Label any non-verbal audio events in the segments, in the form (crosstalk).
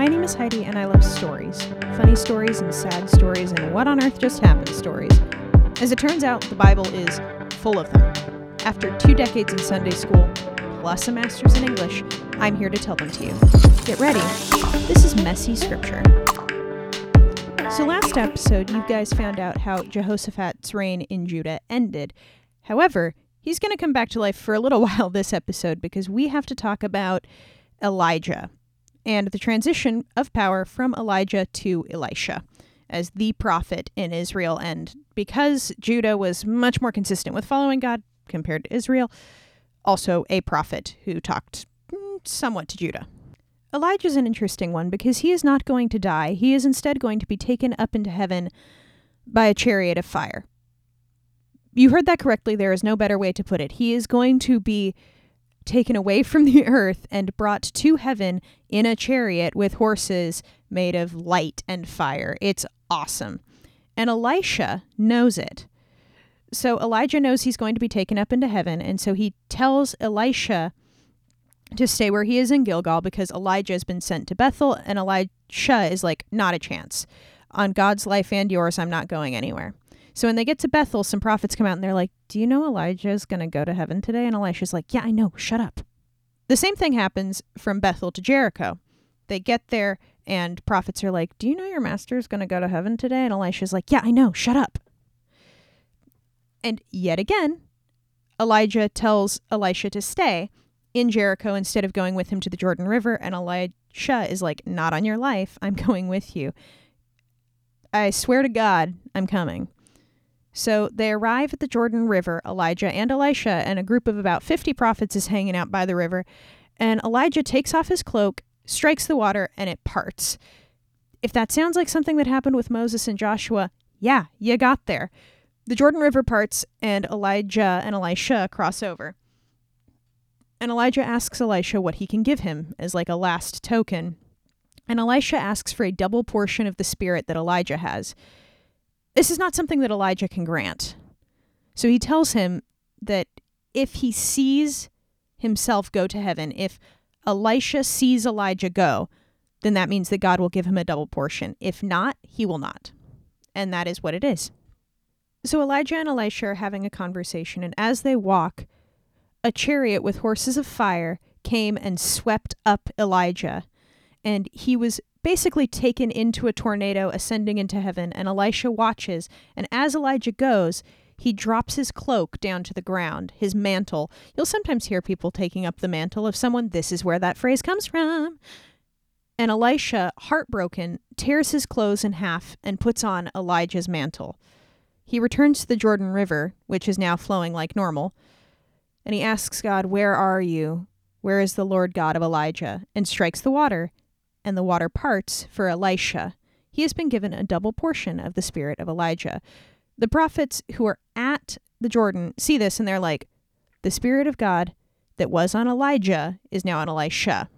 My name is Heidi, and I love stories funny stories and sad stories, and what on earth just happened stories. As it turns out, the Bible is full of them. After two decades in Sunday school, plus a master's in English, I'm here to tell them to you. Get ready. This is messy scripture. So, last episode, you guys found out how Jehoshaphat's reign in Judah ended. However, he's going to come back to life for a little (laughs) while this episode because we have to talk about Elijah and the transition of power from Elijah to Elisha as the prophet in Israel. And because Judah was much more consistent with following God compared to Israel, also a prophet who talked mm, somewhat to Judah. Elijah's an interesting one because he is not going to die. He is instead going to be taken up into heaven by a chariot of fire. You heard that correctly. There is no better way to put it. He is going to be taken away (laughs) from the earth and brought to heaven in a chariot with horses made of light and fire. It's awesome. And Elisha knows it. So Elijah knows he's going to be taken up into heaven, and so he tells Elisha to stay where he is in Gilgal because Elijah has been sent to Bethel, and Elisha is like, not a chance. On God's life and yours, I'm not going anywhere. So when they get to Bethel, some prophets come out and they're like, Do you know Elijah's going to go to heaven today? And Elisha's like, Yeah, I know. Shut up. The same thing happens from Bethel to Jericho. They get there and prophets are like, Do you know your master's going to go to heaven today? And Elisha's like, Yeah, I know. Shut up. And yet again, Elijah tells Elisha to stay in Jericho instead of going with him to the Jordan River. And Elisha is like, Not on your life. I'm (laughs) going with you. I swear to God, I'm coming. So they arrive at the Jordan River. Elijah and Elisha and a group of about 50 prophets is hanging out by the river. And Elijah takes off his cloak, strikes the water, and it parts. If that sounds like something that happened with Moses and Joshua, yeah, you got there. The Jordan River parts, and Elijah and Elisha cross over. And Elijah asks Elisha what he can give him as like a last token. And Elisha asks for a double portion of the spirit that Elijah has. This is not something that Elijah can grant. So he tells him that if he sees himself go to heaven, if Elisha sees Elijah go, then that means that God will give him a double portion. If not, he will not. And that is what it is. So Elijah and Elisha are having a conversation, and as they walk, a chariot with horses of fire came and swept up Elijah, and he was basically taken into a tornado ascending into heaven, and Elisha watches, and as Elijah goes, he drops his cloak down to the ground, his mantle. You'll sometimes hear people taking up the mantle of someone. This is where that phrase comes from. And Elisha, heartbroken, tears his clothes in half and puts on Elijah's mantle. He returns to the Jordan River, which is now flowing like normal, and he asks God, Where are you? Where is the Lord God of Elijah? And strikes the water and the water parts for Elisha. He has been given a double portion of the spirit of Elijah. The prophets who are at the Jordan see this and they're like, the spirit of God that was on Elijah is now on Elisha.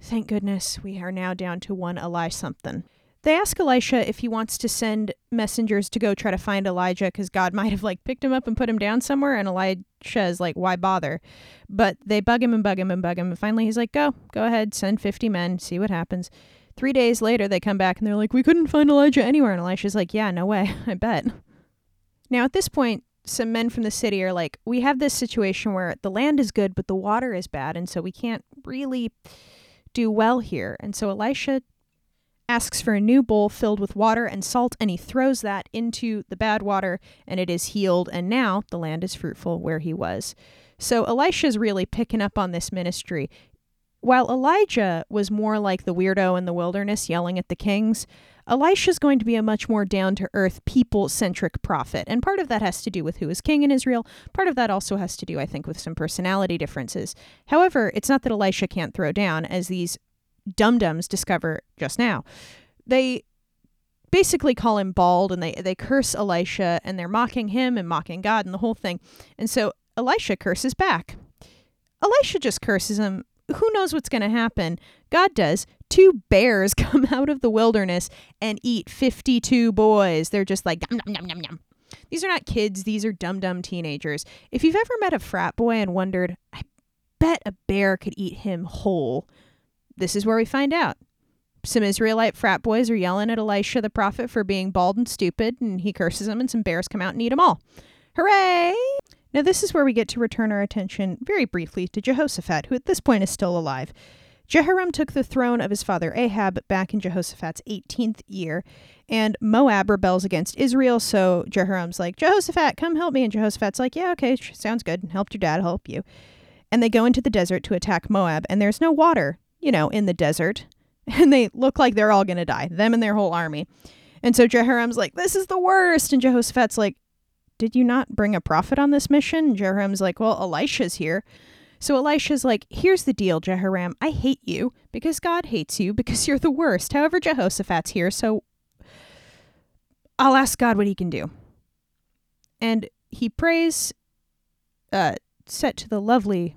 Thank goodness we are now down to one Eli something. They ask Elisha if he wants to send messengers to go try to find Elijah because God (laughs) might have like picked him up and put him down somewhere, and Elisha is like, why bother? But they bug him and bug him and bug him, and finally he's like, go, go ahead, send 50 men, see what happens. Three days later, they come back and they're like, we couldn't find Elijah anywhere. And Elisha's like, yeah, no way, (laughs) I bet. Now, at this point, some men from the city are like, we have this situation where the land is good, but the water is bad, and so we can't really do well here. And so Elisha asks for a new bowl filled with water and salt, and he throws that into the bad water, and it is healed. And now the land is fruitful where he was. So Elisha's really picking up on this ministry. While Elijah was more like the weirdo in the wilderness yelling at the kings, Elisha's going to be a much more down to earth, people centric prophet. And part of that has to do with who is king in Israel. Part of that also has to do, I think, with some personality differences. However, it's not that Elisha can't throw down, as these dum dums discover just now. They basically call him bald and they, they curse Elisha and they're mocking him and mocking God and the whole thing. And so Elisha curses back. Elisha just curses him. Who knows what's going to happen? God does. Two bears (laughs) come out of the wilderness and eat 52 boys. They're just like, yum, yum, yum, yum. These are not kids, these are dumb, dumb teenagers. If you've ever met a frat boy and wondered, I bet a bear could eat him whole, this is where we find out. some Israelite frat boys are yelling at Elisha the prophet for being bald and stupid, and he curses them, and some bears come out and eat them all. Hooray! Now, this is where we get to return our attention very briefly to Jehoshaphat, who at this point is still alive. Jehoram took the throne of his father Ahab back in Jehoshaphat's 18th year, and Moab rebels against Israel. So Jehoram's like, Jehoshaphat, come help me. And Jehoshaphat's like, yeah, okay, sounds good. Helped your dad, help you. And they go into the desert to attack Moab, and there's no water, you know, in the desert. (laughs) And they look like they're all going to die, them and their whole army. And so Jehoram's like, this is the worst. And Jehoshaphat's like, did you not bring a prophet on this mission? And Jehoram's like, well, Elisha's here. So Elisha's like, Here's the deal, Jehoram. I hate you because God hates you because you're the worst. However, Jehoshaphat's here, so I'll ask God what he can do. And he prays, uh, set to the lovely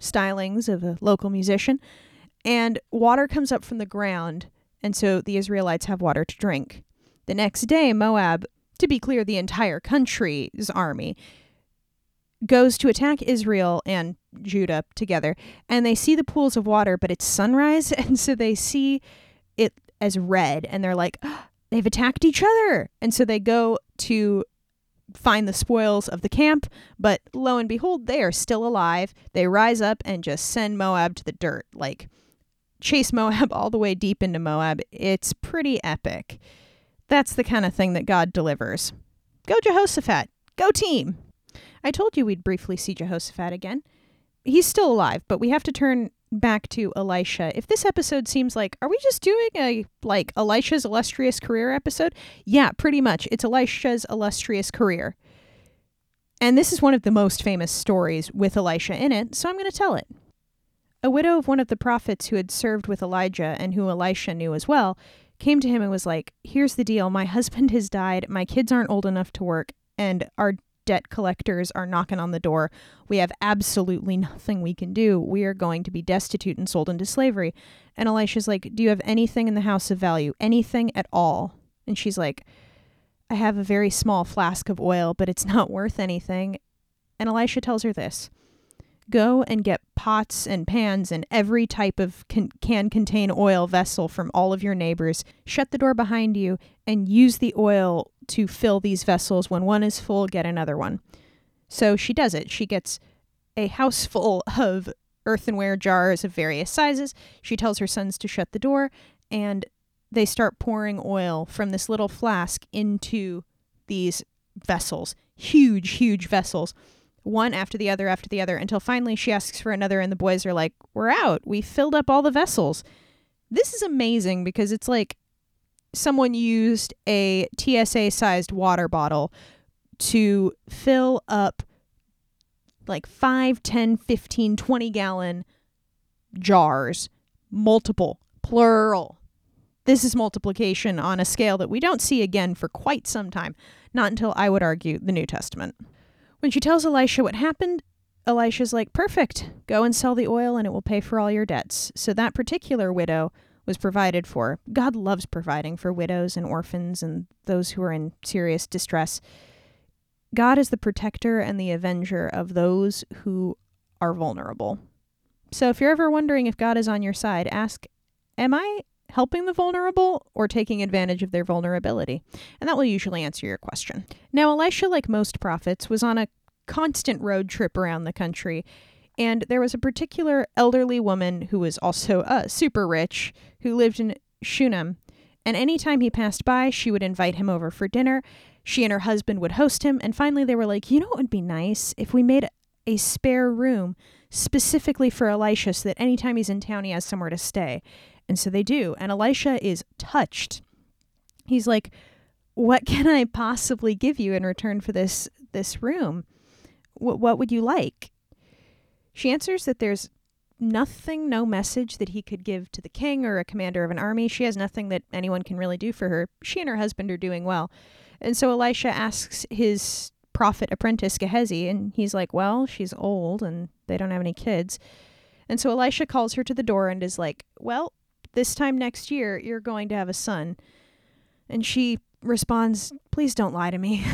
stylings of a local musician, and water comes up from the ground, and so the Israelites have water to drink. The next day, Moab, to be clear, the entire country's army, goes to attack Israel and Judah together, and they see the pools of water, but it's sunrise, (laughs) and so they see it as red, and they're like, oh, they've attacked each other. And so they go to find the spoils of the camp, but lo and behold, they are still alive. They rise up and just send Moab to the dirt, like chase Moab all the way deep into Moab. It's pretty epic. That's the kind of thing that God delivers. Go Jehoshaphat. Go team. I told you we'd briefly see Jehoshaphat again. He's still alive, but we have to turn back to Elisha. If this episode seems like, are we just doing a like Elisha's illustrious career episode? Yeah, pretty much. It's Elisha's illustrious career. And this is one of the most famous stories with Elisha in it, so I'm going to tell it. A widow of one of the prophets who had served with Elijah and who Elisha knew as well came to him and was like, Here's the deal. My (laughs) husband has died. My kids aren't old enough to work, and our debt collectors are knocking on the door. We have absolutely nothing we can do. We are going to be destitute and sold into slavery. And Elisha's like, Do you have anything in the house of value? Anything at all? And she's like, I have a very small flask of oil, but it's not worth anything. And Elisha tells her this Go and get pots and pans and every type of can, can contain oil vessel from all of your neighbors. Shut the door behind you and use the oil to fill these vessels. When one is full, get another one. So she does it. She gets a house full of earthenware jars of various sizes. She tells her sons to shut the door, and they start pouring oil from this little flask into these vessels. Huge, huge vessels. One after the other after the other until finally she asks for another, and the boys are like, We're out. We filled up all the vessels. This is amazing because it's like someone used a TSA sized water bottle to fill up like 5, 10, 15, 20 gallon jars, multiple, plural. This is multiplication on a scale that we don't see again for quite some time, not until I would argue the New Testament. When she tells Elisha what happened, Elisha's like, Perfect, go and sell the oil and it will pay for all your debts. So that particular widow was provided for. God loves providing for widows and orphans and those who are in serious distress. God is the protector and the avenger of those who are vulnerable. So if you're ever wondering if God is on your side, ask, Am I helping the vulnerable or taking advantage of their vulnerability? And that will usually answer your question. Now, Elisha, like most prophets, was on a constant road trip around the country and there was a particular elderly woman who was also uh, super rich who lived in Shunem. And anytime he passed by, she would invite him over for dinner. She and her husband would host him. And finally, they were like, you know what would be nice if we made a spare room specifically for Elisha so that anytime he's in town, he has somewhere to stay. And so they do. And Elisha is touched. He's like, what (laughs) can I possibly give you in return for this this room? What what would you like? She answers that there's nothing, no message that he could give to the king or a commander of an army. She has nothing that anyone can really do for her. She and her husband are doing well. And so Elisha asks his prophet apprentice Gehazi, and he's like, Well, she's old and they don't have any kids. And so Elisha calls her to the door and is like, Well, this time next year, you're going to have a son. And she responds, Please don't lie to me.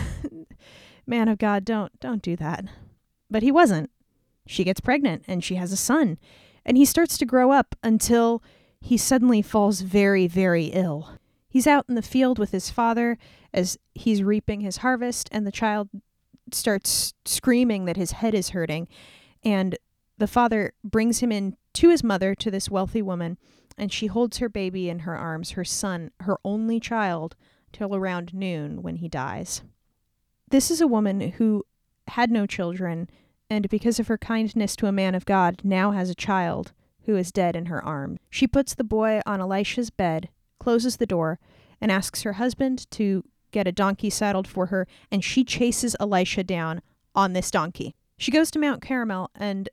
(laughs) Man of God, don't don't do that. But he wasn't she gets pregnant and she has a son. And he starts to grow up until he suddenly falls very, very ill. He's out in the field with his father as he's reaping his harvest, and the child starts screaming that his head is hurting. And the father brings him in to his mother, to this wealthy woman, and she holds her baby in her arms, her son, her only child, till around noon when he dies. This is a woman who had no children, and because of her kindness to a man of God, now has a child who is dead in her arms. She puts the boy on Elisha's bed, closes the door, and asks her husband to get a donkey saddled for her, and she chases Elisha down on this donkey. She goes to Mount Carmel, and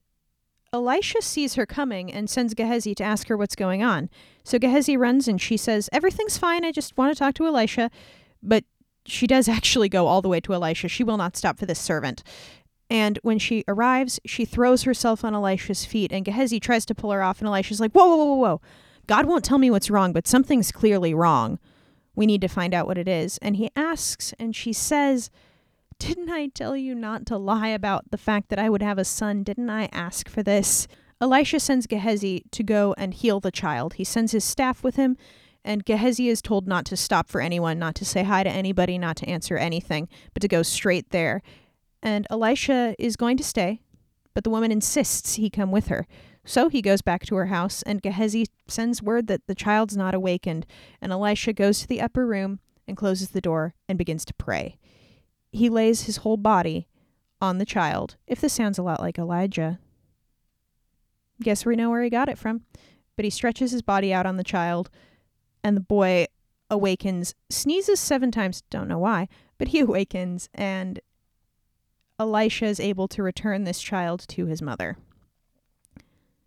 Elisha sees her coming and sends Gehazi to ask her what's going on. So Gehazi runs and she says, Everything's fine. I just want to talk to Elisha. But she does (laughs) actually go all the way to Elisha. She will not stop for this servant. And when she arrives, she throws herself on Elisha's feet, and Gehazi tries to pull her off, and Elisha's like, Whoa, whoa, whoa, whoa. God won't tell me what's wrong, but something's clearly wrong. We need to find out what it is. And he asks, and she says, Didn't I tell you not to lie about the fact that I would have a son? Didn't I ask for this? Elisha sends Gehazi to go and heal the child. He sends his staff with him, and Gehazi is told not to stop for anyone, not to say hi to anybody, not to answer anything, but to go straight there. And Elisha is going to stay, but the woman insists he come with her. So he goes back to her house, and Gehazi sends word that the child's not awakened, and Elisha goes to the upper room and closes the door and begins to pray. He lays his whole body on the child. If this sounds a lot like Elijah, guess we know where he got it from. But he stretches his body out on the child, and the boy awakens, sneezes seven times, don't know why, but he (laughs) awakens, and Elisha is able to return this child to his mother.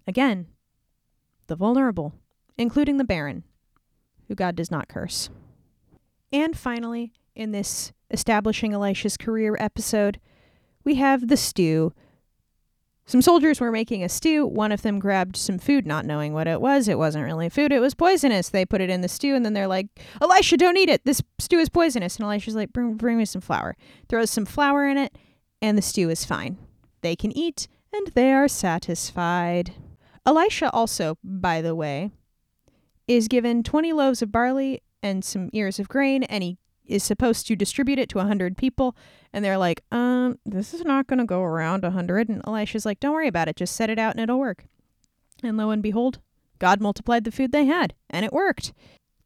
Again, the vulnerable, including the barren, who God does not curse. And finally, in this establishing Elisha's career episode, we have the stew. Some soldiers were making a stew. One of them grabbed some food, not knowing what it was. It wasn't really food, it was poisonous. They put it in the stew, and then they're like, Elisha, don't eat it. This stew is poisonous. And Elisha's like, bring, bring me some flour. Throws some flour in it, and the stew is fine. They can eat, and they are satisfied. Elisha also, by the way, is given 20 loaves of barley and some ears of grain, and he is supposed to distribute it to 100 people. And they're like, um, this is not going to go around 100. And Elisha's like, don't worry about it. Just set it out and it'll work. And lo and behold, God multiplied the food they had, and it worked.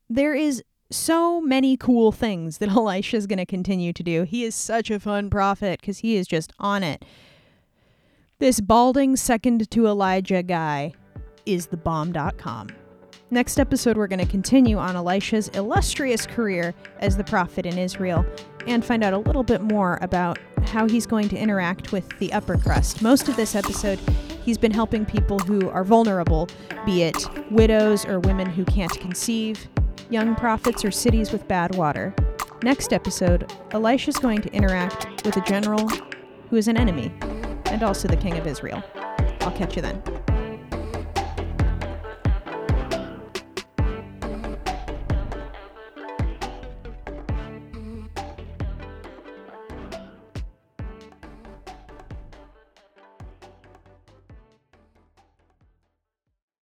There is so many cool things that (laughs) Elisha's going to continue to do. He is such a fun prophet because he is just on it. This balding second to Elijah guy is the bomb.com. Next episode, we're going to continue on Elisha's illustrious career as the prophet in Israel and find out a little bit more about how he's going to interact with the upper crust. Most of this episode, he's been helping people who are vulnerable, be it widows or women who can't conceive, young prophets or cities with bad water. Next episode, Elisha's going to interact with a general who is an enemy and also the king of Israel. I'll catch you then.